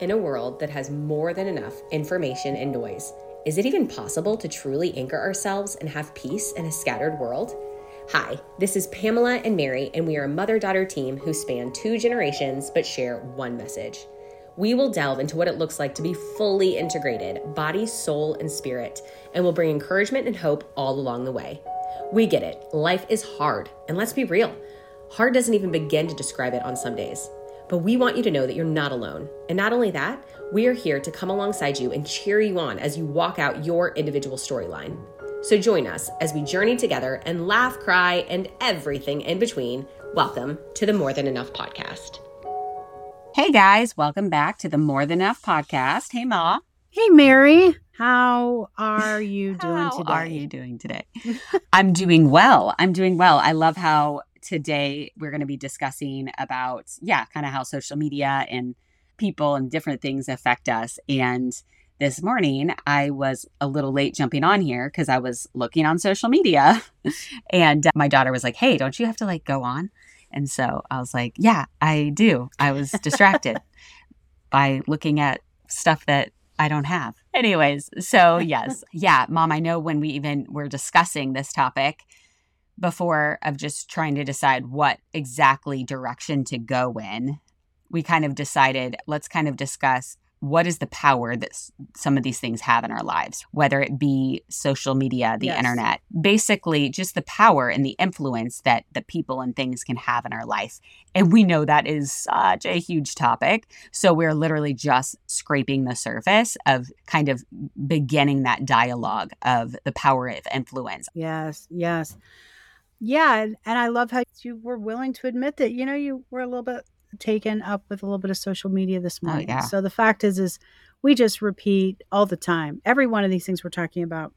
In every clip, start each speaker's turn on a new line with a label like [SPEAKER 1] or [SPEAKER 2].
[SPEAKER 1] In a world that has more than enough information and noise, is it even possible to truly anchor ourselves and have peace in a scattered world? Hi, this is Pamela and Mary, and we are a mother daughter team who span two generations but share one message. We will delve into what it looks like to be fully integrated, body, soul, and spirit, and will bring encouragement and hope all along the way. We get it, life is hard, and let's be real. Hard doesn't even begin to describe it on some days. But we want you to know that you're not alone. And not only that, we are here to come alongside you and cheer you on as you walk out your individual storyline. So join us as we journey together and laugh, cry, and everything in between. Welcome to the More Than Enough podcast.
[SPEAKER 2] Hey guys, welcome back to the More Than Enough podcast. Hey Ma.
[SPEAKER 3] Hey Mary, how are you doing
[SPEAKER 2] how
[SPEAKER 3] today?
[SPEAKER 2] are you doing today? I'm doing well. I'm doing well. I love how today we're going to be discussing about yeah, kind of how social media and people and different things affect us and this morning I was a little late jumping on here cuz I was looking on social media and uh, my daughter was like, "Hey, don't you have to like go on?" And so I was like, yeah, I do. I was distracted by looking at stuff that I don't have. Anyways, so yes, yeah, mom, I know when we even were discussing this topic before of just trying to decide what exactly direction to go in, we kind of decided let's kind of discuss what is the power that some of these things have in our lives, whether it be social media, the yes. internet, basically just the power and the influence that the people and things can have in our life. And we know that is such a huge topic. So we're literally just scraping the surface of kind of beginning that dialogue of the power of influence.
[SPEAKER 3] Yes, yes. Yeah, and, and I love how you were willing to admit that, you know, you were a little bit taken up with a little bit of social media this morning
[SPEAKER 2] Oh,
[SPEAKER 3] morning.
[SPEAKER 2] yeah.
[SPEAKER 3] So the fact is, is we just repeat all the time. Every one of these things we're talking about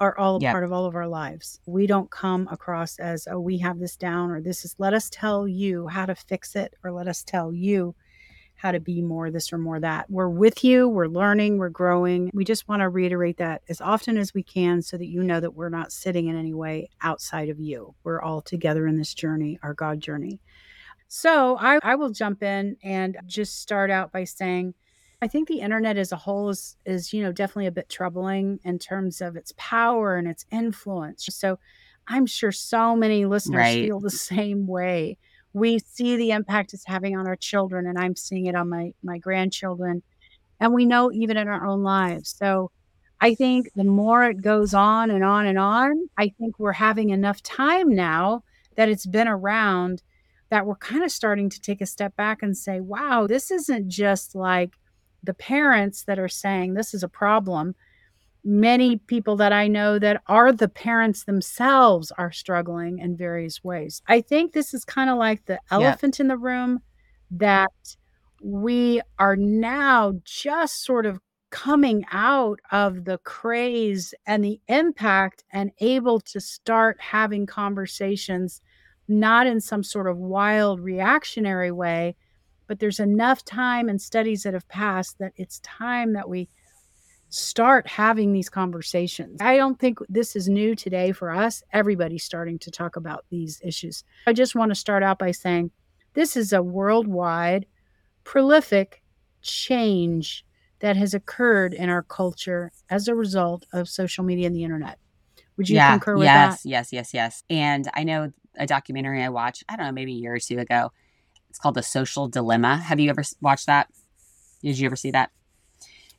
[SPEAKER 3] are all a
[SPEAKER 2] Yep.
[SPEAKER 3] part of all of our lives. We don't come across as, oh, we have this down, or this is, let us tell you how to fix it, or let us tell you how to be more this or more that. We're with you, we're learning, we're growing. We just want to reiterate that as often as we can so that you know that we're not sitting in any way outside of you. We're all together in this journey, our God journey. So I, I will jump in and just start out by saying I think the internet as a whole is is, you know, definitely a bit troubling in terms of its power and its influence. So I'm sure so many listeners
[SPEAKER 2] Right.
[SPEAKER 3] feel the same way. We see the impact it's having on our children, and I'm seeing it on my my grandchildren, and we know even in our own lives. So I think the more it goes on and on and on, I think we're having enough time now that it's been around that we're kind of starting to take a step back and say, wow, this isn't just like the parents that are saying this is a problem. Many people that I know that are the parents themselves are struggling in various ways. I think this is kind of like the elephant in the room that we are now just sort of coming out of the craze and the impact and able to start having conversations not in some sort of wild reactionary way, but there's enough time and studies that have passed that it's time that we start having these conversations. I don't think this is new today for us. Everybody's starting to talk about these issues. I just want to start out by saying this is a worldwide, prolific change that has occurred in our culture as a result of social media and the internet. Would you
[SPEAKER 2] yeah.
[SPEAKER 3] concur with
[SPEAKER 2] yes,
[SPEAKER 3] that?
[SPEAKER 2] yes, yes, yes. yes. And I know a documentary I watched, I don't know, maybe a year or two ago. It's called The Social Dilemma. Have you ever watched that? Did you ever see that?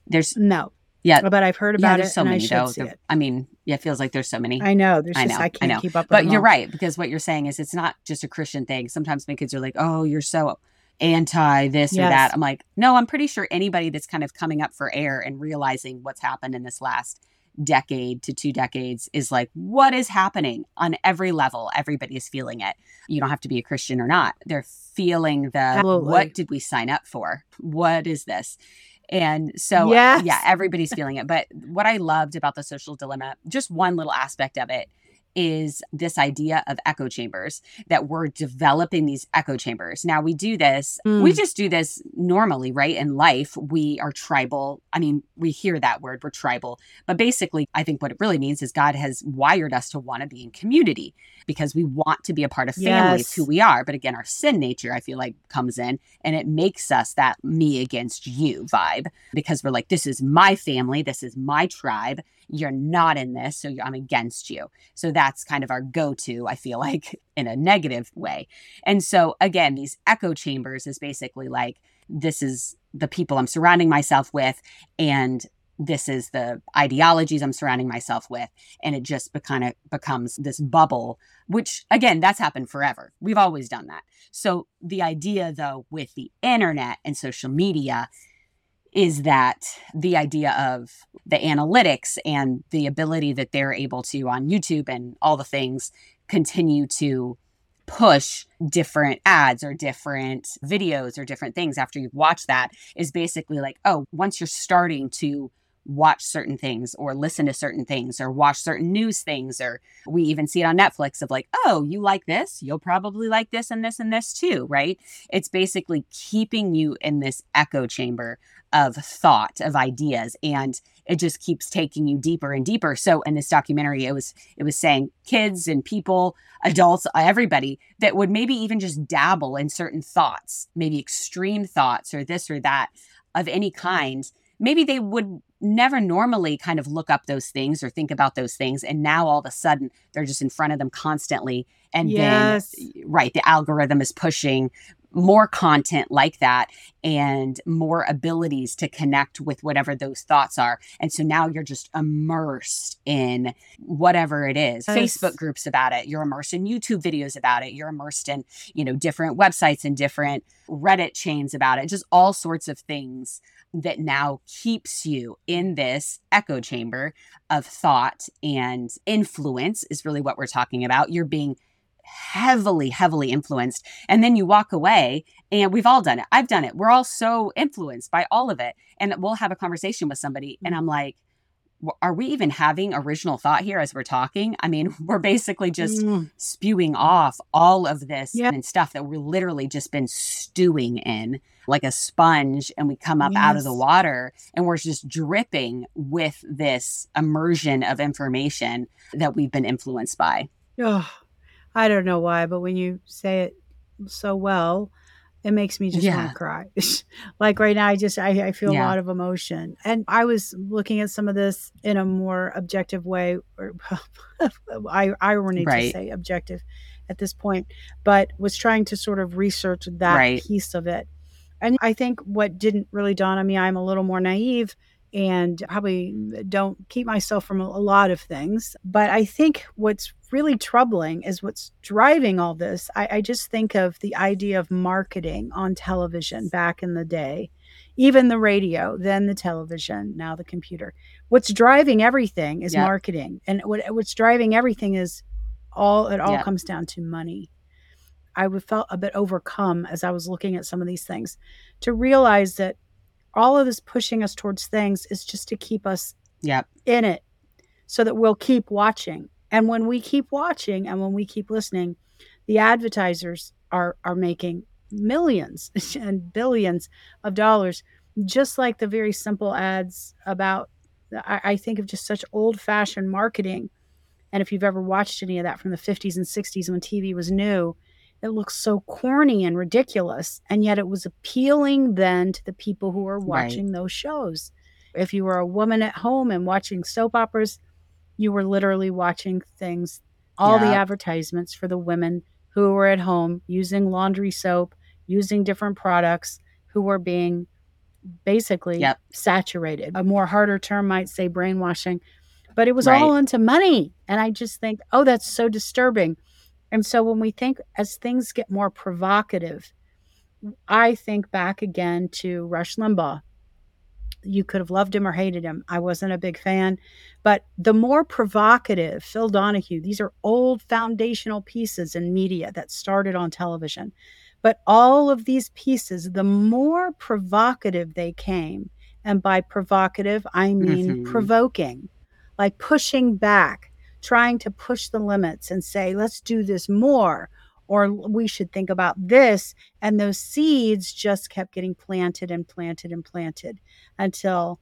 [SPEAKER 2] There's,
[SPEAKER 3] No.
[SPEAKER 2] Yeah,
[SPEAKER 3] But I've heard
[SPEAKER 2] yeah,
[SPEAKER 3] about
[SPEAKER 2] there's
[SPEAKER 3] it
[SPEAKER 2] so
[SPEAKER 3] I
[SPEAKER 2] many
[SPEAKER 3] should
[SPEAKER 2] though. There- I mean, yeah, it feels like there's so many.
[SPEAKER 3] I know. There's
[SPEAKER 2] I know,
[SPEAKER 3] I
[SPEAKER 2] I
[SPEAKER 3] can't
[SPEAKER 2] know.
[SPEAKER 3] keep up with
[SPEAKER 2] But you're
[SPEAKER 3] all.
[SPEAKER 2] right because what you're saying is it's not just a Christian thing. Sometimes my kids are like, "Oh, you're so anti this or that." I'm like, "No, I'm pretty sure anybody that's kind of coming up for air and realizing what's happened in this last decade to two decades is like, what is happening on every level? everybody is feeling it. You don't have to be a Christian or not. They're feeling the
[SPEAKER 3] Absolutely.
[SPEAKER 2] what did we sign up for? What is this? And so,
[SPEAKER 3] Yes.
[SPEAKER 2] yeah, everybody's feeling it. But what I loved about the social dilemma, just one little aspect of it, is this idea of echo chambers that we're developing these echo chambers. Now we do this, we
[SPEAKER 3] Mm.
[SPEAKER 2] just do this normally, right? In life, we are tribal. I mean, we hear that word, we're tribal. But basically, I think what it really means is God has wired us to want to be in community. Because we want to be a part of family.
[SPEAKER 3] Yes.
[SPEAKER 2] It's who we are. But again, our sin nature, I feel like, comes in and it makes us that me against you vibe because we're like, this is my family, this is my tribe. You're not in this, so I'm against you. So that's kind of our go to, I feel like, in a negative way. And so, again, these echo chambers is basically like, this is the people I'm surrounding myself with, and this is the ideologies I'm surrounding myself with. And it just kind of becomes this bubble, which again, that's happened forever. We've always done that. So the idea, though, with the internet and social media is that the idea of the analytics and the ability that they're able to on YouTube and all the things continue to push different ads or different videos or different things after you've watched that is basically like, oh, once you're starting to watch certain things or listen to certain things or watch certain news things or we even see it on Netflix of like oh you like this? You'll probably like this and this and this too right? It's basically keeping you in this echo chamber of thought of ideas and it just keeps taking you deeper and deeper. So in this documentary it was it was saying kids and people adults everybody that would maybe even just dabble in certain thoughts maybe extreme thoughts or this or that of any kind maybe they would never normally kind of look up those things or think about those things and now all of a sudden they're just in front of them constantly and
[SPEAKER 3] Yes.
[SPEAKER 2] then right the algorithm is pushing more content like that and more abilities to connect with whatever those thoughts are and so now you're just immersed in whatever it is
[SPEAKER 3] Yes.
[SPEAKER 2] facebook groups about it you're immersed in youtube videos about it you're immersed in you know different websites and different reddit chains about it just all sorts of things that now keeps you in this echo chamber of thought and influence is really what we're talking about. You're being heavily, heavily influenced. And then you walk away, and we've all done it. I've done it. We're all so influenced by all of it. And we'll have a conversation with somebody, and mm-hmm. I'm like, "W- are we even having original thought here as we're talking? I mean, we're basically just
[SPEAKER 3] Mm.
[SPEAKER 2] spewing off all of this
[SPEAKER 3] Yeah.
[SPEAKER 2] and stuff that we're literally just been stewing in like a sponge and we come up out of the water and we're just dripping with this immersion of information that we've been influenced by.
[SPEAKER 3] Oh, I don't know why, but when you say it so well, it makes me just want
[SPEAKER 2] Yeah.
[SPEAKER 3] to cry. like right now, I just I, I feel a lot of emotion, and I was looking at some of this in a more objective way. Or I irony to say objective at this point, but was trying to sort of research that
[SPEAKER 2] Right.
[SPEAKER 3] piece of it. And I think what didn't really dawn on me, I'm a little more naive and probably don't keep myself from a lot of things. But I think what's really troubling is what's driving all this. I, I just think of the idea of marketing on television back in the day, even the radio, then the television, now the computer. What's driving everything is
[SPEAKER 2] Yep.
[SPEAKER 3] marketing. And what, what's driving everything is all, it all
[SPEAKER 2] Yep.
[SPEAKER 3] comes down to money. I felt a bit overcome as I was looking at some of these things to realize that all of this pushing us towards things is just to keep us
[SPEAKER 2] Yep.
[SPEAKER 3] in it so that we'll keep watching. And when we keep watching and when we keep listening, the advertisers are are making millions and billions of dollars just like the very simple ads about I, I think of just such old fashioned marketing. And if you've ever watched any of that from the 50s and 60s when TV was new, it looks so corny and ridiculous. And yet it was appealing then to the people who were
[SPEAKER 2] Right.
[SPEAKER 3] watching those shows. If you were a woman at home and watching soap operas, you were literally watching things, all the advertisements for the women who were at home using laundry soap, using different products, who were being basically
[SPEAKER 2] Yep.
[SPEAKER 3] saturated. A more harder term might say brainwashing, but it was
[SPEAKER 2] Right.
[SPEAKER 3] all into money. And I just think, oh, that's so disturbing. And so when we think as things get more provocative, I think back again to Rush Limbaugh. You could have loved him or hated him. I wasn't a big fan. But the more provocative, Phil Donahue, these are old foundational pieces in media that started on television. But all of these pieces, the more provocative they came, and by provocative, I mean
[SPEAKER 2] Mhm.
[SPEAKER 3] provoking, like pushing back, trying to push the limits and say, let's do this more, or we should think about this. And those seeds just kept getting planted and planted and planted until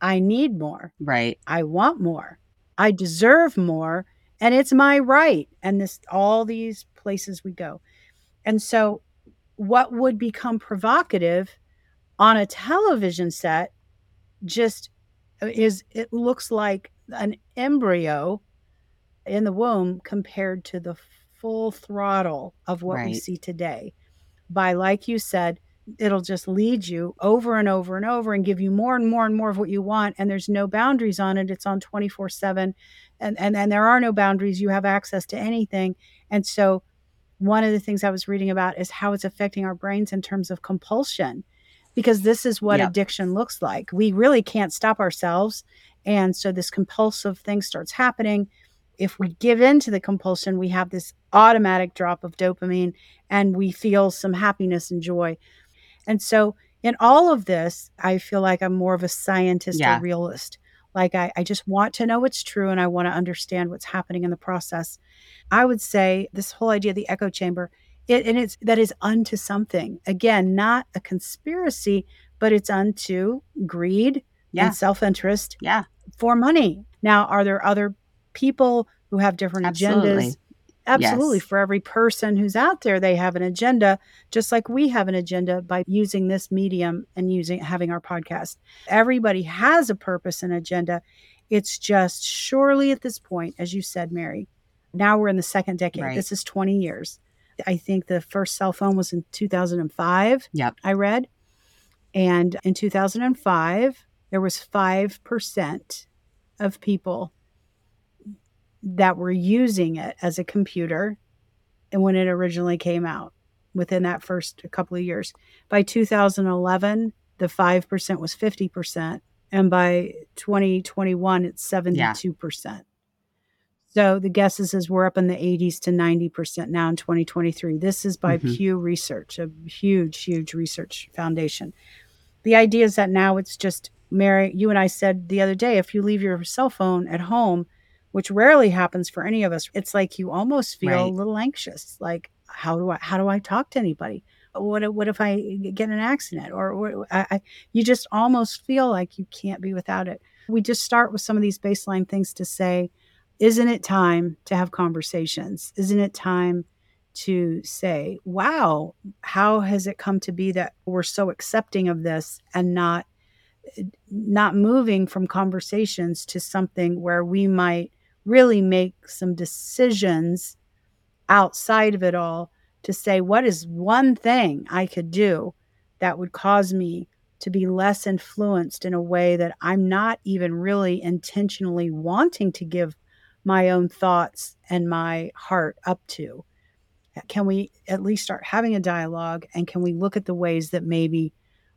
[SPEAKER 3] I need more.
[SPEAKER 2] Right.
[SPEAKER 3] I want more. I deserve more. and it's my right and this all these places we go and so what would become provocative on a television set just uh, is it looks like an embryo in the womb compared to the full throttle of what right. we see today by like you said it'll just lead you over and over and over and give you more and more and more of what you want and there's no boundaries on it it's on 24/7 and and and there are no boundaries you have access to anything and so one of the things I was reading about is how it's affecting our brains in terms of compulsion because this is what yep. addiction looks like. We really can't stop ourselves and so this compulsive thing starts happening if we give in to the compulsion, we have this automatic drop of dopamine and we feel some happiness and joy. And so, in all of this, I feel like I'm more of a scientist yeah. or realist. Like, I, I just want to know what's true and I want to understand what's happening in the process. I would say this whole idea of the echo chamber, it, and it's that is unto something. Again, not a conspiracy, but it's unto greed yeah. and self interest
[SPEAKER 2] yeah.
[SPEAKER 3] for money. Now, are there other people who have different Absolutely. agendas. Absolutely. Yes. For every person who's out there, they have an agenda, just like we have an agenda by using this medium and using having our podcast. Everybody has a purpose and agenda. It's just surely at this point, as you said, Mary, now we're in the second decade. Right. This is 20 years. I think the first cell phone was in 2005.
[SPEAKER 2] Yep.
[SPEAKER 3] I read. And in 2005, there was 5% of people that were using it as a computer and when it originally came out within that first couple of years. By 2011, the 5% was 50%. And by 2021, it's 72%. Yeah. So the guesses is we're up in the 80s to 90% now in 2023. This is by mm-hmm. Pew Research, a huge, huge research foundation. The idea is that now it's just, Mary, you and I said the other day, if you leave your cell phone at home, which rarely happens for any of us. It's like you almost feel right. a little anxious, like how do I how do I talk to anybody? What what if I get an accident? Or, or I, I, you just almost feel like you can't be without it. We just start with some of these baseline things to say, isn't it time to have conversations? Isn't it time to say, wow, how has it come to be that we're so accepting of this and not not moving from conversations to something where we might really make some decisions outside of it all to say, what is one thing I could do that would cause me to be less influenced in a way that I'm not even really intentionally wanting to give my own thoughts and my heart up to? Can we at least start having a dialogue and can we look at the ways that maybe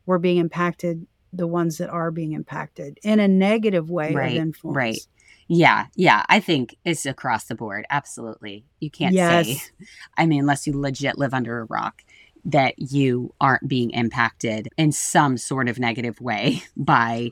[SPEAKER 3] we're being impacted, the ones that are being impacted in a negative way
[SPEAKER 2] right,
[SPEAKER 3] of influence?
[SPEAKER 2] Right. Yeah, yeah, I think it's across the board. Absolutely. You can't yes. say, I mean, unless you legit live under a rock, that you aren't being impacted in some sort of negative way by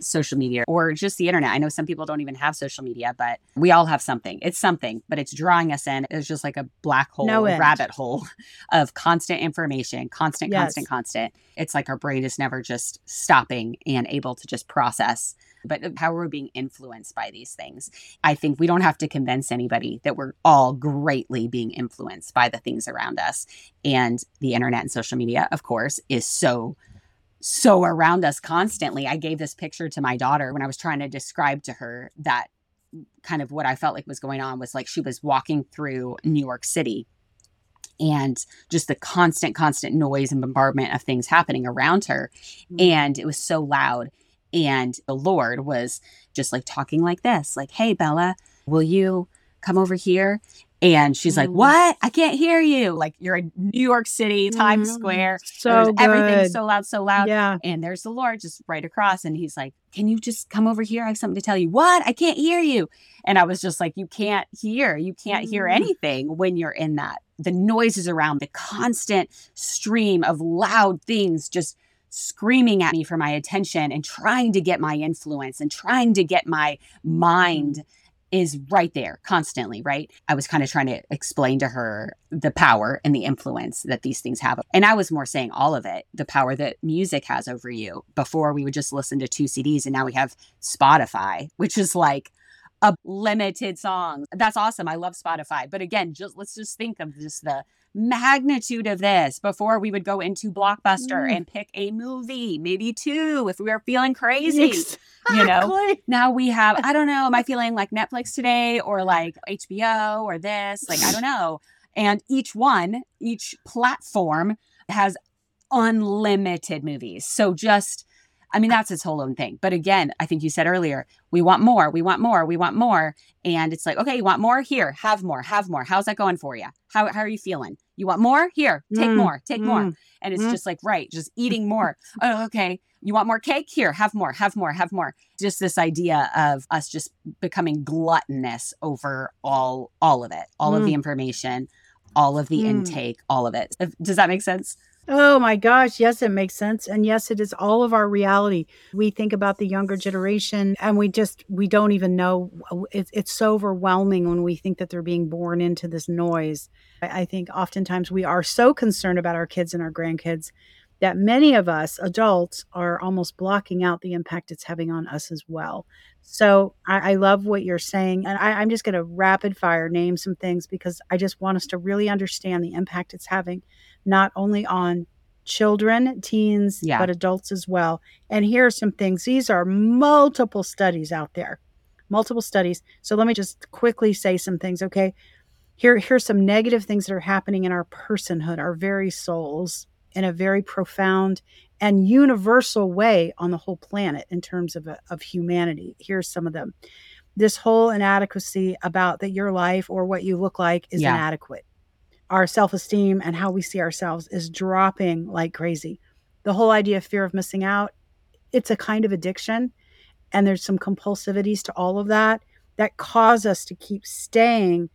[SPEAKER 2] social media or just the internet. I know some people don't even have social media, but we all have something. It's something, but it's drawing us in. It's just like a black hole, no rabbit hole of constant information, constant, yes. constant, constant. It's like our brain is never just stopping and able to just process. But how we're being influenced by these things. I think we don't have to convince anybody that we're all greatly being influenced by the things around us. And the internet and social media, of course, is so so around us constantly. I gave this picture to my daughter when I was trying to describe to her that kind of what I felt like was going on was like she was walking through New York City and just the constant, constant noise and bombardment of things happening around her. Mm-hmm. And it was so loud. And the Lord was just like talking like this, like, hey, Bella, will you come over here and she's like, mm. "What? I can't hear you." Like you're in New York City, Times mm. Square.
[SPEAKER 3] So
[SPEAKER 2] everything's so loud, so loud.
[SPEAKER 3] Yeah.
[SPEAKER 2] And there's the Lord just right across, and he's like, "Can you just come over here? I have something to tell you." What? I can't hear you. And I was just like, "You can't hear. You can't hear mm. anything when you're in that. The noises around, the constant stream of loud things, just." Screaming at me for my attention and trying to get my influence and trying to get my mind mm-hmm. is right there constantly, right? I was kind of trying to explain to her the power and the influence that these things have. And I was more saying all of it, the power that music has over you. Before we would just listen to two CDs and now we have Spotify, which is like a limited songs. That's awesome. I love Spotify. But again, just let's just think of just the magnitude of this before we would go into Blockbuster mm. and pick a movie, maybe two if we were feeling crazy. Exactly. You know, now we have, I don't know, am I feeling like Netflix today or like HBO or this? Like, I don't know. And each one, each platform has unlimited movies. So just I mean, that's its whole own thing. But again, I think you said earlier, we want more, we want more, we want more. And it's like, okay, you want more? Here, have more, have more. How's that going for you? How, how are you feeling? You want more? Here, take mm, more, take mm, more. And it's mm. just like, right, just eating more. oh, okay. You want more cake? Here, have more, have more, have more. Just this idea of us just becoming gluttonous over all all of it, all of the mm. information, all of the mm. intake, all of it. Does that make sense?
[SPEAKER 3] Oh my gosh. Yes, it makes sense. And yes, it is all of our reality. We think about the younger generation and we just, we don't even know. It's, it's so overwhelming when we think that they're being born into this noise. I, I think oftentimes we are so concerned about our kids and our grandkids that many of us adults are almost blocking out the impact it's having on us as well. So I, I love what you're saying. And I, I'm just going to rapid fire name some things because I just want us to really understand the impact it's having not only on children, teens, yeah. but adults as well. And here are some things. These are multiple studies out there, multiple studies. So let me just quickly say some things, okay? Here, here's some negative things that are happening in our personhood, our very souls, in a very profound and universal way on the whole planet in terms of, uh, of humanity. Here's some of them. This whole inadequacy about that your life or what you look like is yeah. inadequate our self esteem and how we see ourselves is dropping like crazy. The whole idea of fear of missing out, it's a kind of addiction. And there's some compulsivities to all of that that cause us to keep staying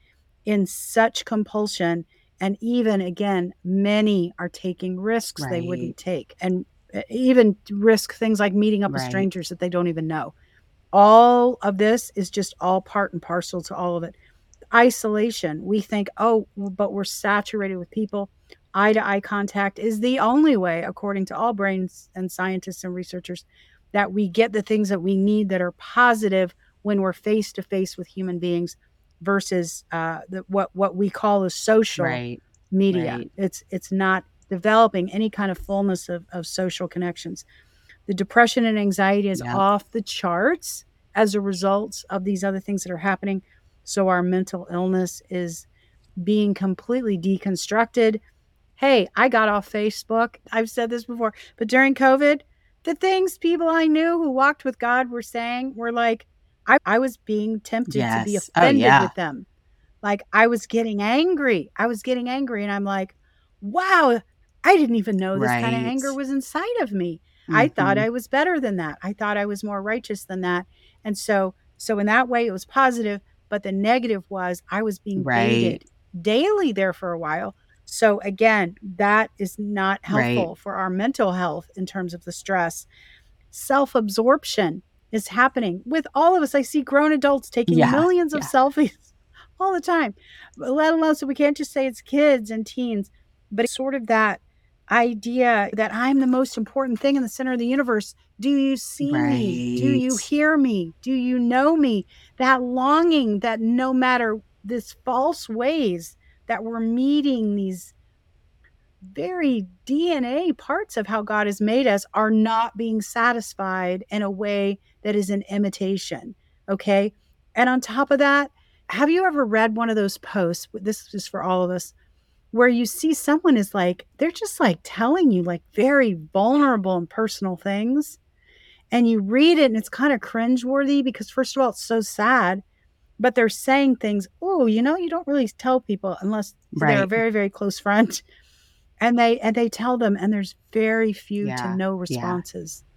[SPEAKER 3] in such compulsion. And even again, many are taking risks right. they wouldn't take, and even risk things like meeting up right. with strangers that they don't even know. All of this is just all part and parcel to all of it isolation. We think, oh, but we're saturated with people. Eye to eye contact is the only way, according to all brains and scientists and researchers, that we get the things that we need that are positive when we're face to face with human beings versus uh, the, what what we call a social right. media. Right. It's it's not developing any kind of fullness of, of social connections. The depression and anxiety is off the charts as a result of these other things that are happening. So our mental illness is being completely deconstructed. Hey, I got off Facebook. I've said this before, but during COVID, the things people I knew who walked with God were saying were like, I, I was being tempted yes. to be oh, offended oh, yeah. with them. Like I was getting angry. I was getting angry. And I'm like, wow, I didn't even know this right. kind of anger was inside of me. Mm-hmm. I thought mm-hmm. I was better than that. I thought I was more righteous than that. And so, so in that way, it was positive. But the negative was I was being right. baited daily there for a while. So again, that is not helpful right. for our mental health in terms of the stress. Self-absorption is happening with all of us. I see grown adults taking yeah. millions of yeah. selfies all the time, let alone so we can't just say it's kids and teens, but it's sort of that idea that I'm the most important thing in the center of the universe. Do you see right. me? Do you hear me? Do you know me? That longing that no matter this false ways that we're meeting these very DNA parts of how God has made us are not being satisfied in a way that is an imitation. Okay. And on top of that, have you ever read one of those posts? This is for all of us where you see someone is like they're just like telling you like very vulnerable and personal things and you read it and it's kind of cringeworthy because first of all it's so sad but they're saying things oh you know you don't really tell people unless right. they're a very very close friend and they and they tell them and there's very few yeah. to no responses yeah.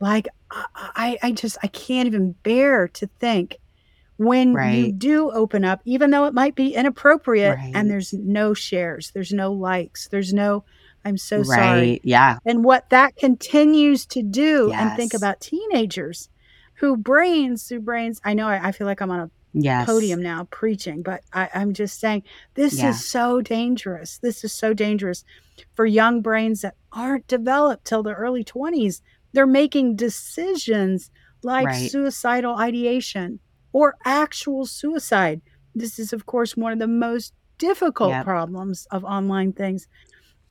[SPEAKER 3] Like I, I just i can't even bear to think when right. you do open up, even though it might be inappropriate right. and there's no shares, there's no likes, there's no, I'm so right. sorry.
[SPEAKER 2] Yeah.
[SPEAKER 3] And what that continues to do, yes. and think about teenagers who brains through brains. I know I, I feel like I'm on a yes. podium now preaching, but I, am just saying this yeah. is so dangerous. This is so dangerous for young brains that aren't developed till the early 20s. They're making decisions like suicidal ideation or actual suicide. This is, of course, one of the most difficult
[SPEAKER 2] Yep.
[SPEAKER 3] problems of online things.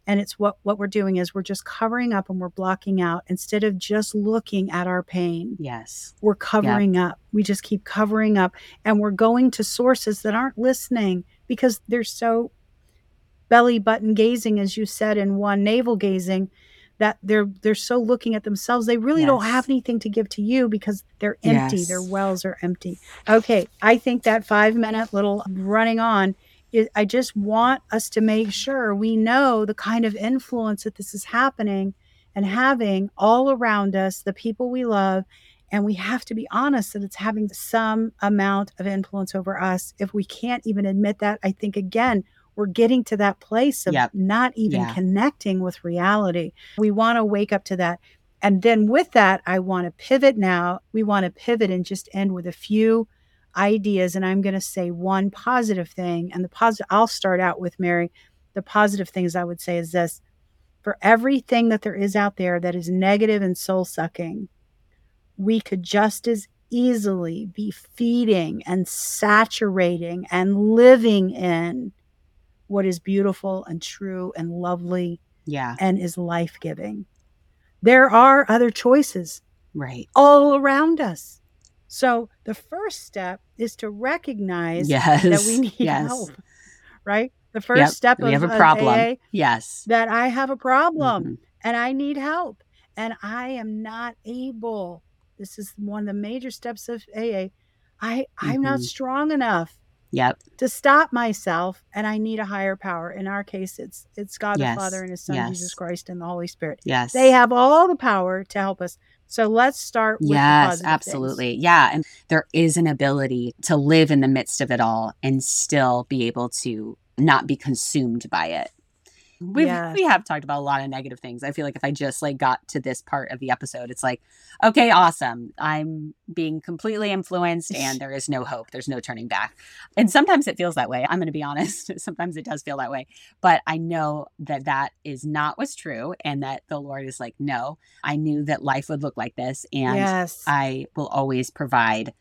[SPEAKER 3] And it's what, what we're doing is we're just covering up and we're blocking out instead of just looking at our pain.
[SPEAKER 2] Yes.
[SPEAKER 3] We're covering up. We just keep covering up and we're going to sources that aren't listening because they're so belly button gazing, as you said, and one navel gazing that they're they're so looking at themselves they really don't have anything to give to you because they're empty. Their wells are empty. Okay i think that five minute little running on is, i just want us to make sure we know the kind of influence that this is happening and having all around us the people we love. And we have to be honest that it's having some amount of influence over us if we can't even admit that. I think again we're getting to that place of
[SPEAKER 2] Yep.
[SPEAKER 3] not even
[SPEAKER 2] Yeah.
[SPEAKER 3] connecting with reality we want to wake up to that and then with that i want to pivot now we want to pivot and just end with a few ideas and i'm going to say one positive thing and the positive i'll start out with mary the positive things i would say is this for everything that there is out there that is negative and soul sucking we could just as easily be feeding and saturating and living in what is beautiful and true and lovely
[SPEAKER 2] Yeah.
[SPEAKER 3] and is life giving. There are other choices
[SPEAKER 2] Right.
[SPEAKER 3] all around us. So the first step is to recognize
[SPEAKER 2] Yes.
[SPEAKER 3] that we need
[SPEAKER 2] yes.
[SPEAKER 3] help, right? The first
[SPEAKER 2] Yep.
[SPEAKER 3] step
[SPEAKER 2] we
[SPEAKER 3] of,
[SPEAKER 2] have a problem.
[SPEAKER 3] AA,
[SPEAKER 2] Yes.
[SPEAKER 3] that I have a problem
[SPEAKER 2] Mhm.
[SPEAKER 3] and I need help and I am not able. This is one of the major steps of AA. I I'm not
[SPEAKER 2] Mhm.
[SPEAKER 3] strong enough
[SPEAKER 2] Yep.
[SPEAKER 3] to stop myself and I need a higher power. In our case it's it's God
[SPEAKER 2] Yes.
[SPEAKER 3] the Father and his son
[SPEAKER 2] Yes.
[SPEAKER 3] Jesus Christ and the Holy Spirit.
[SPEAKER 2] Yes.
[SPEAKER 3] They have all the power to help us. So let's start with the
[SPEAKER 2] yes,
[SPEAKER 3] positive things.
[SPEAKER 2] absolutely. Yeah. And there is an ability to live in the midst of it all and still be able to not be consumed by it. We've,
[SPEAKER 3] Yes.
[SPEAKER 2] We have talked about a lot of negative things. I feel like if I just like got to this part of the episode, it's like, okay, awesome. I'm being completely influenced and there is no hope. There's no turning back. And sometimes it feels that way. I'm going to be honest. sometimes it does feel that way. But I know that that is not what's true and that the Lord is like, no, I knew that life would look like this. And
[SPEAKER 3] yes.
[SPEAKER 2] I will always provide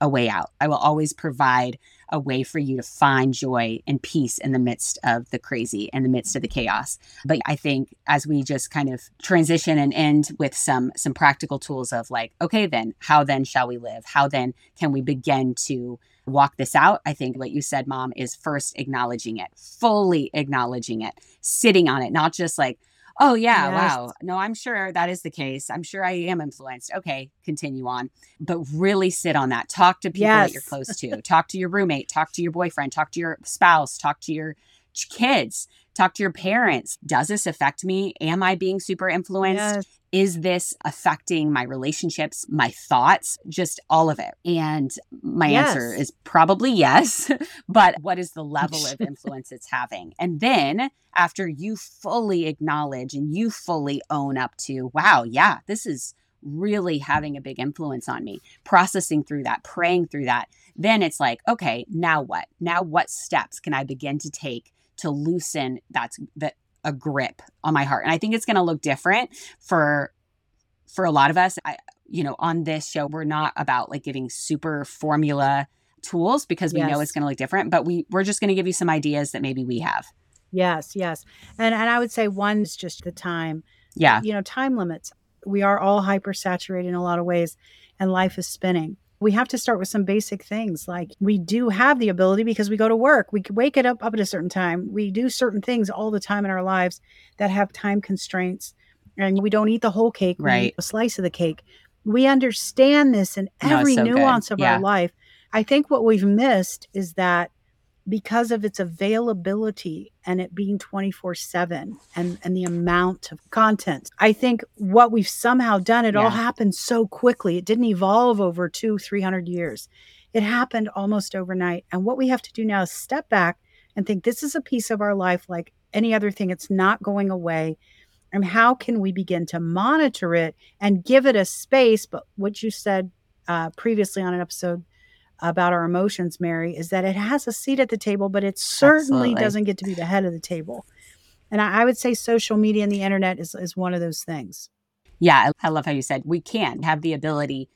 [SPEAKER 2] a way out. I will always provide a way for you to find joy and peace in the midst of the crazy, in the midst of the chaos. But I think as we just kind of transition and end with some some practical tools of like, okay, then how then shall we live? How then can we begin to walk this out? I think what you said, mom, is first acknowledging it, fully acknowledging it, sitting on it, not just like, oh yeah,
[SPEAKER 3] Yes.
[SPEAKER 2] wow. No, I'm sure that is the case. I'm sure I am influenced. Okay, continue on. But really sit on that. Talk to people that you're close to. talk to your roommate, talk to your boyfriend, talk to your spouse, talk to your kids, talk to your parents. Does this affect me? Am I being super influenced?
[SPEAKER 3] yes.
[SPEAKER 2] Is this affecting my relationships, my thoughts, just all of it? And my answer is probably yes. but what is the level of influence it's having? And then after you fully acknowledge and you fully own up to, wow, yeah, this is really having a big influence on me, processing through that, praying through that, then it's like, okay, now what? Now what steps can I begin to take to loosen that's that a grip on my heart? And I think it's going to look different for for a lot of us. I you know, on this show we're not about like giving super formula tools because we know it's going to look different, but we we're just going to give you some ideas that maybe we have.
[SPEAKER 3] Yes, yes. And and I would say one's just the time.
[SPEAKER 2] Yeah.
[SPEAKER 3] You know, time limits. We are all hypersaturated in a lot of ways and life is spinning. We have to start with some basic things like we do have the ability because we go to work. We wake it up up at a certain time. We do certain things all the time in our lives that have time constraints. And we don't eat the whole cake, we
[SPEAKER 2] Right.
[SPEAKER 3] a slice of the cake. We understand this in
[SPEAKER 2] No, it's
[SPEAKER 3] every
[SPEAKER 2] good.
[SPEAKER 3] nuance of
[SPEAKER 2] Yeah.
[SPEAKER 3] our life. I think what we've missed is that because of its availability and it being 24 7 and, and the amount of content. I think what we've somehow done, it all happened so quickly. It didn't evolve over two, 300 years. It happened almost overnight. And what we have to do now is step back and think this is a piece of our life like any other thing. It's not going away. And how can we begin to monitor it and give it a space? But what you said uh, previously on an episode about our emotions, Mary, is that it has a seat at the table, but it certainly
[SPEAKER 2] Absolutely.
[SPEAKER 3] doesn't get to be the head of the table. And I, I would say social media and the internet is, is one of those things.
[SPEAKER 2] Yeah, I I love how you said we can have the ability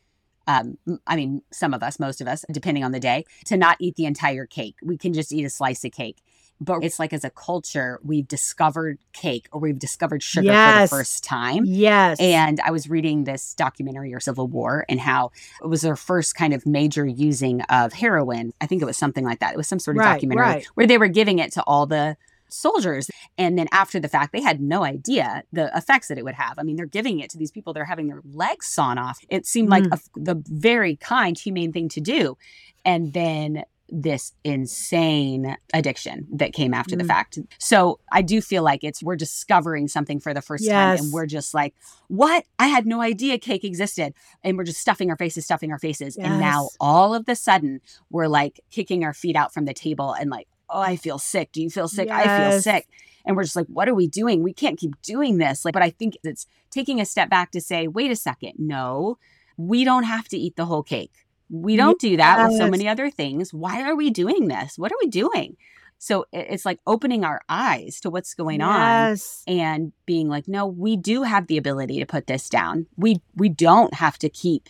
[SPEAKER 2] um, I mean, some of us, most of us, depending on the day, to not eat the entire cake. We can just eat a slice of cake. But it's like as a culture, we've discovered cake or we've discovered sugar yes. for the first time.
[SPEAKER 3] Yes.
[SPEAKER 2] And I was reading this documentary or Civil War and how it was their first kind of major using of heroin. I think it was something like that. It was some sort of right, documentary right. where they were giving it to all the soldiers. And then after the fact, they had no idea the effects that it would have. I mean, they're giving it to these people, they're having their legs sawn off. It seemed mm. like a, the very kind, humane thing to do. And then this insane addiction that came after mm. the fact. So I do feel like it's we're discovering something for the first yes. time and we're just like, what? I had no idea cake existed. And we're just stuffing our faces, stuffing our faces. Yes. And now all of the sudden we're like kicking our feet out from the table and like, oh, I feel sick. Do you feel sick? Yes. I feel sick. And we're just like, what are we doing? We can't keep doing this. Like, but I think it's taking a step back to say, wait a second. No, we don't have to eat the whole cake. We don't do that with so many other things. Why are we doing this? What are we doing? So it's like opening our eyes to what's going yes. on and being like, no, we do have the ability to put this down. We we don't have to keep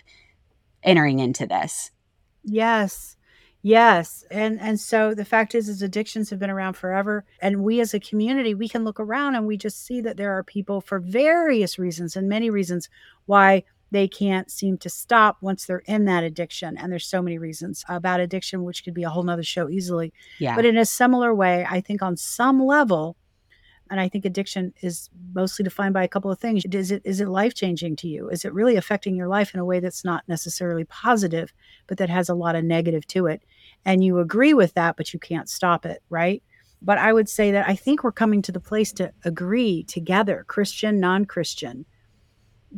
[SPEAKER 2] entering into this.
[SPEAKER 3] Yes. Yes. And and so the fact is is addictions have been around forever and we as a community we can look around and we just see that there are people for various reasons and many reasons why they can't seem to stop once they're in that addiction and there's so many reasons about addiction which could be a whole nother show easily yeah. but in a similar way i think on some level and I think addiction is mostly defined by a couple of things. Is it is it life changing to you? Is it really affecting your life in a way that's not necessarily positive, but that has a lot of negative to it? And you agree with that, but you can't stop it, right? But I would say that I think we're coming to the place to agree together, Christian, non-Christian,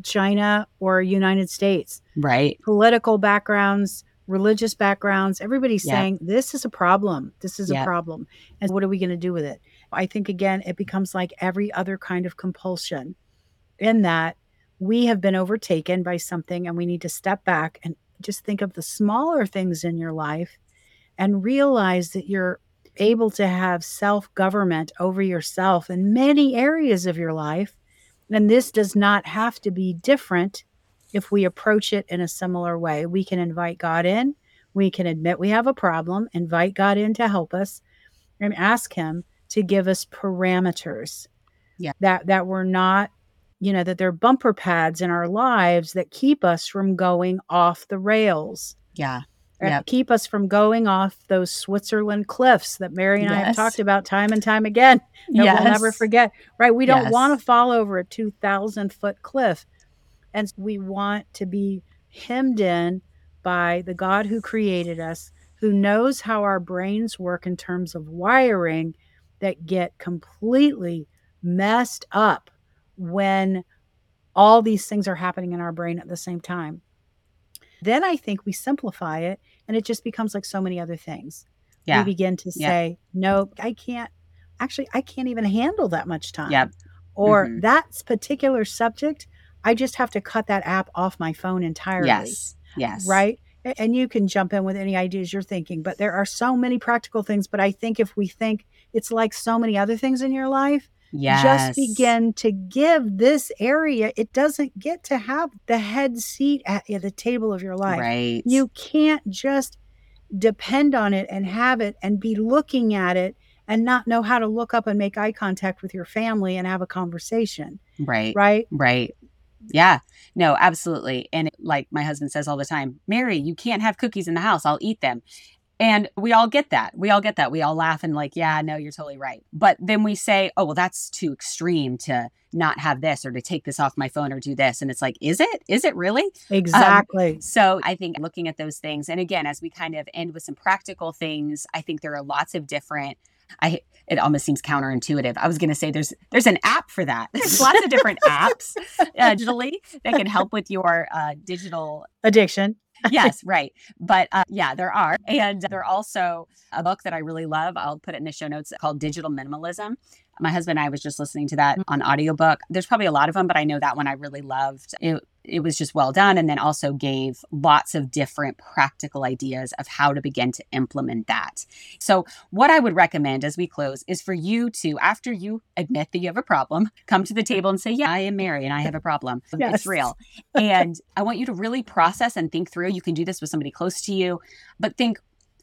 [SPEAKER 3] China or United States,
[SPEAKER 2] right?
[SPEAKER 3] Political backgrounds, religious backgrounds. Everybody's yep. saying this is a problem. This is yep. a problem. And what are we going to do with it? I think, again, it becomes like every other kind of compulsion in that we have been overtaken by something and we need to step back and just think of the smaller things in your life and realize that you're able to have self government over yourself in many areas of your life. And this does not have to be different if we approach it in a similar way. We can invite God in, we can admit we have a problem, invite God in to help us, and ask Him to give us parameters.
[SPEAKER 2] Yeah.
[SPEAKER 3] That that we're not, you know, that they're bumper pads in our lives that keep us from going off the rails.
[SPEAKER 2] Yeah.
[SPEAKER 3] Yep. Keep us from going off those Switzerland cliffs that Mary and yes. I have talked about time and time again that yes. we'll never forget. Right. We don't yes. want to fall over a 2,000 foot cliff. And we want to be hemmed in by the God who created us, who knows how our brains work in terms of wiring that get completely messed up when all these things are happening in our brain at the same time. Then I think we simplify it and it just becomes like so many other things. Yeah. We begin to say, yeah. no, I can't, actually, I can't even handle that much time.
[SPEAKER 2] Yep.
[SPEAKER 3] Or mm-hmm. that particular subject, I just have to cut that app off my phone entirely.
[SPEAKER 2] Yes. Yes.
[SPEAKER 3] Right. And you can jump in with any ideas you're thinking, but there are so many practical things. But I think if we think it's like so many other things in your life.
[SPEAKER 2] Yes.
[SPEAKER 3] Just begin to give this area, it doesn't get to have the head seat at the table of your life.
[SPEAKER 2] Right.
[SPEAKER 3] You can't just depend on it and have it and be looking at it and not know how to look up and make eye contact with your family and have a conversation.
[SPEAKER 2] Right.
[SPEAKER 3] Right.
[SPEAKER 2] Right. Yeah. No, absolutely. And like my husband says all the time, Mary, you can't have cookies in the house. I'll eat them. And we all get that. We all get that. We all laugh and like, yeah, no, you're totally right. But then we say, oh, well, that's too extreme to not have this or to take this off my phone or do this. And it's like, is it? Is it really?
[SPEAKER 3] Exactly.
[SPEAKER 2] Um, so I think looking at those things, and again, as we kind of end with some practical things, I think there are lots of different I it almost seems counterintuitive. I was going to say there's there's an app for that. There's lots of different apps uh, digitally that can help with your uh, digital
[SPEAKER 3] addiction
[SPEAKER 2] yes, right. But uh, yeah, there are. And there are also a book that I really love. I'll put it in the show notes called Digital Minimalism. My husband and I was just listening to that on audiobook. There's probably a lot of them, but I know that one I really loved. It it was just well done and then also gave lots of different practical ideas of how to begin to implement that. So, what I would recommend as we close is for you to after you admit that you have a problem, come to the table and say, "Yeah, I am Mary and I have a problem. Yes. It's real." and I want you to really process and think through. You can do this with somebody close to you, but think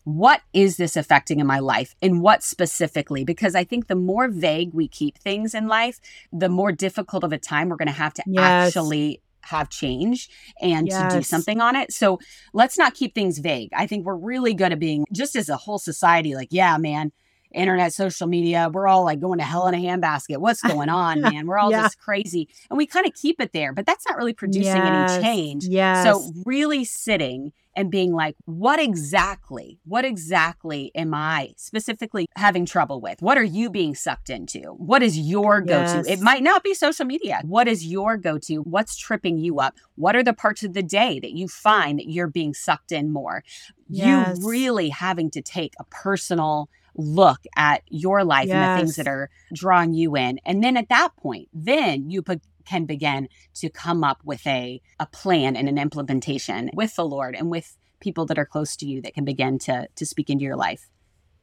[SPEAKER 2] what is this affecting in my life and what specifically? Because I think the more vague we keep things in life, the more difficult of a time we're going to have to yes. actually have change and yes. to do something on it. So let's not keep things vague. I think we're really good at being, just as a whole society, like, yeah, man, internet, social media, we're all like going to hell in a handbasket. What's going on, man? We're all yeah. just crazy. And we kind of keep it there, but that's not really producing yes. any change.
[SPEAKER 3] Yes.
[SPEAKER 2] So really sitting and being like, what exactly, what exactly am I specifically having trouble with? What are you being sucked into? What is your go to? Yes. It might not be social media. What is your go to? What's tripping you up? What are the parts of the day that you find that you're being sucked in more? Yes. You really having to take a personal look at your life yes. and the things that are drawing you in. And then at that point, then you put can begin to come up with a, a plan and an implementation with the Lord and with people that are close to you that can begin to to speak into your life.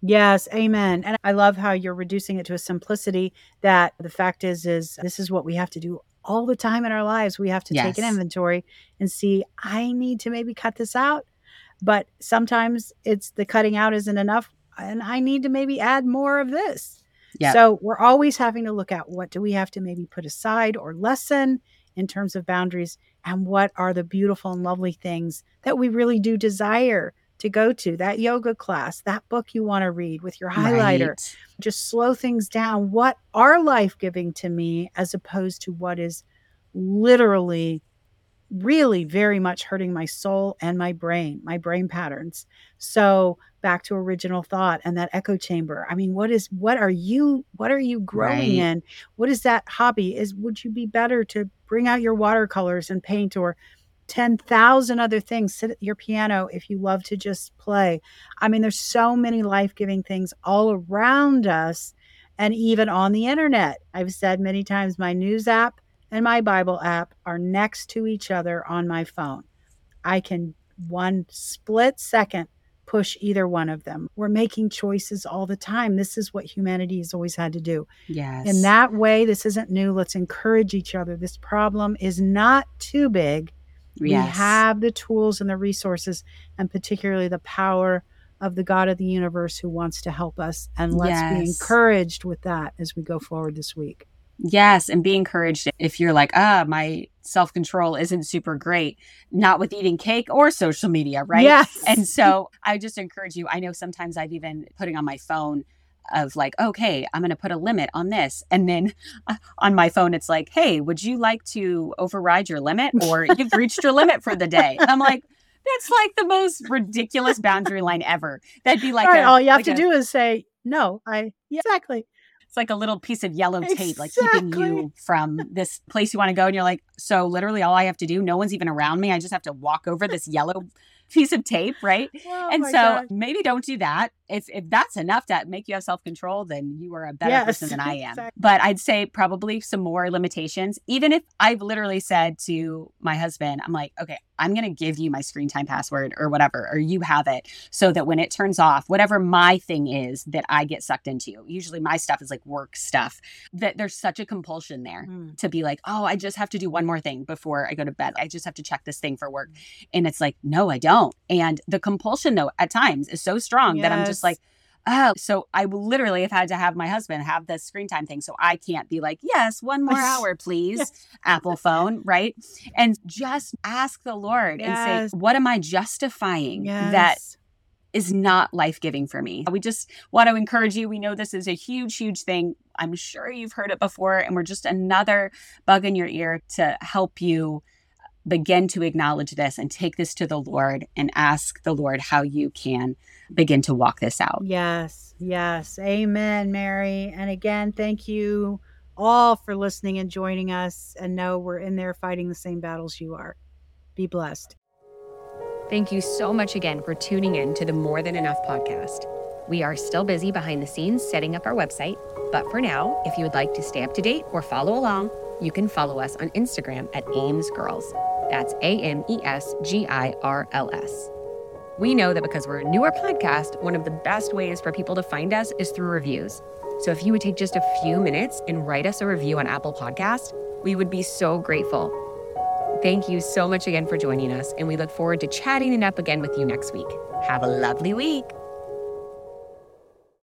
[SPEAKER 3] Yes, amen. And I love how you're reducing it to a simplicity that the fact is is this is what we have to do all the time in our lives. We have to yes. take an inventory and see I need to maybe cut this out. But sometimes it's the cutting out isn't enough and I need to maybe add more of this. Yep. So we're always having to look at what do we have to maybe put aside or lessen in terms of boundaries and what are the beautiful and lovely things that we really do desire to go to that yoga class, that book you want to read with your highlighter. Right. Just slow things down. What are life giving to me as opposed to what is literally really very much hurting my soul and my brain, my brain patterns. So back to original thought and that echo chamber. I mean, what is what are you what are you growing right. in? What is that hobby? Is would you be better to bring out your watercolors and paint or 10,000 other things. Sit at your piano if you love to just play. I mean, there's so many life giving things all around us and even on the internet. I've said many times my news app and my Bible app are next to each other on my phone. I can one split second push either one of them. We're making choices all the time. This is what humanity has always had to do.
[SPEAKER 2] Yes.
[SPEAKER 3] In that way, this isn't new. Let's encourage each other. This problem is not too big. Yes. We have the tools and the resources, and particularly the power of the God of the universe who wants to help us. And let's yes. be encouraged with that as we go forward this week.
[SPEAKER 2] Yes, and be encouraged if you're like, ah, my self control isn't super great, not with eating cake or social media, right?
[SPEAKER 3] Yes.
[SPEAKER 2] And so I just encourage you. I know sometimes I've even putting on my phone of like, okay, I'm going to put a limit on this. And then uh, on my phone, it's like, hey, would you like to override your limit or you've reached your limit for the day? And I'm like, that's like the most ridiculous boundary line ever. That'd be like,
[SPEAKER 3] all, right, a, all you have like to a, do is say, no, I, yeah, exactly
[SPEAKER 2] it's like a little piece of yellow tape, exactly. like keeping you from this place you want to go. And you're like, so literally all I have to do, no one's even around me. I just have to walk over this yellow piece of tape, right? Oh and so maybe don't do that. If if that's enough to make you have self control, then you are a better yes, person than I am. Exactly. But I'd say probably some more limitations. Even if I've literally said to my husband, I'm like, okay, I'm going to give you my screen time password or whatever, or you have it so that when it turns off, whatever my thing is that I get sucked into, usually my stuff is like work stuff, that there's such a compulsion there mm. to be like, oh, I just have to do one more thing before I go to bed. I just have to check this thing for work. And it's like, no, I don't. And the compulsion, though, at times is so strong yes. that I'm just like, oh, so I literally have had to have my husband have the screen time thing. So I can't be like, yes, one more hour, please, Apple phone, right? And just ask the Lord yes. and say, what am I justifying yes. that is not life giving for me? We just want to encourage you. We know this is a huge, huge thing. I'm sure you've heard it before, and we're just another bug in your ear to help you begin to acknowledge this and take this to the Lord and ask the Lord how you can begin to walk this out.
[SPEAKER 3] Yes, yes. Amen, Mary. And again, thank you all for listening and joining us. And know we're in there fighting the same battles you are. Be blessed.
[SPEAKER 1] Thank you so much again for tuning in to the More Than Enough podcast. We are still busy behind the scenes setting up our website, but for now, if you would like to stay up to date or follow along, you can follow us on Instagram at Ames Girls.
[SPEAKER 2] That's A M E S G I R L S. We know that because we're a newer podcast, one of the best ways for people to find us is through reviews. So if you would take just a few minutes and write us a review on Apple Podcast, we would be so grateful. Thank you so much again for joining us, and we look forward to chatting it up again with you next week. Have a lovely week.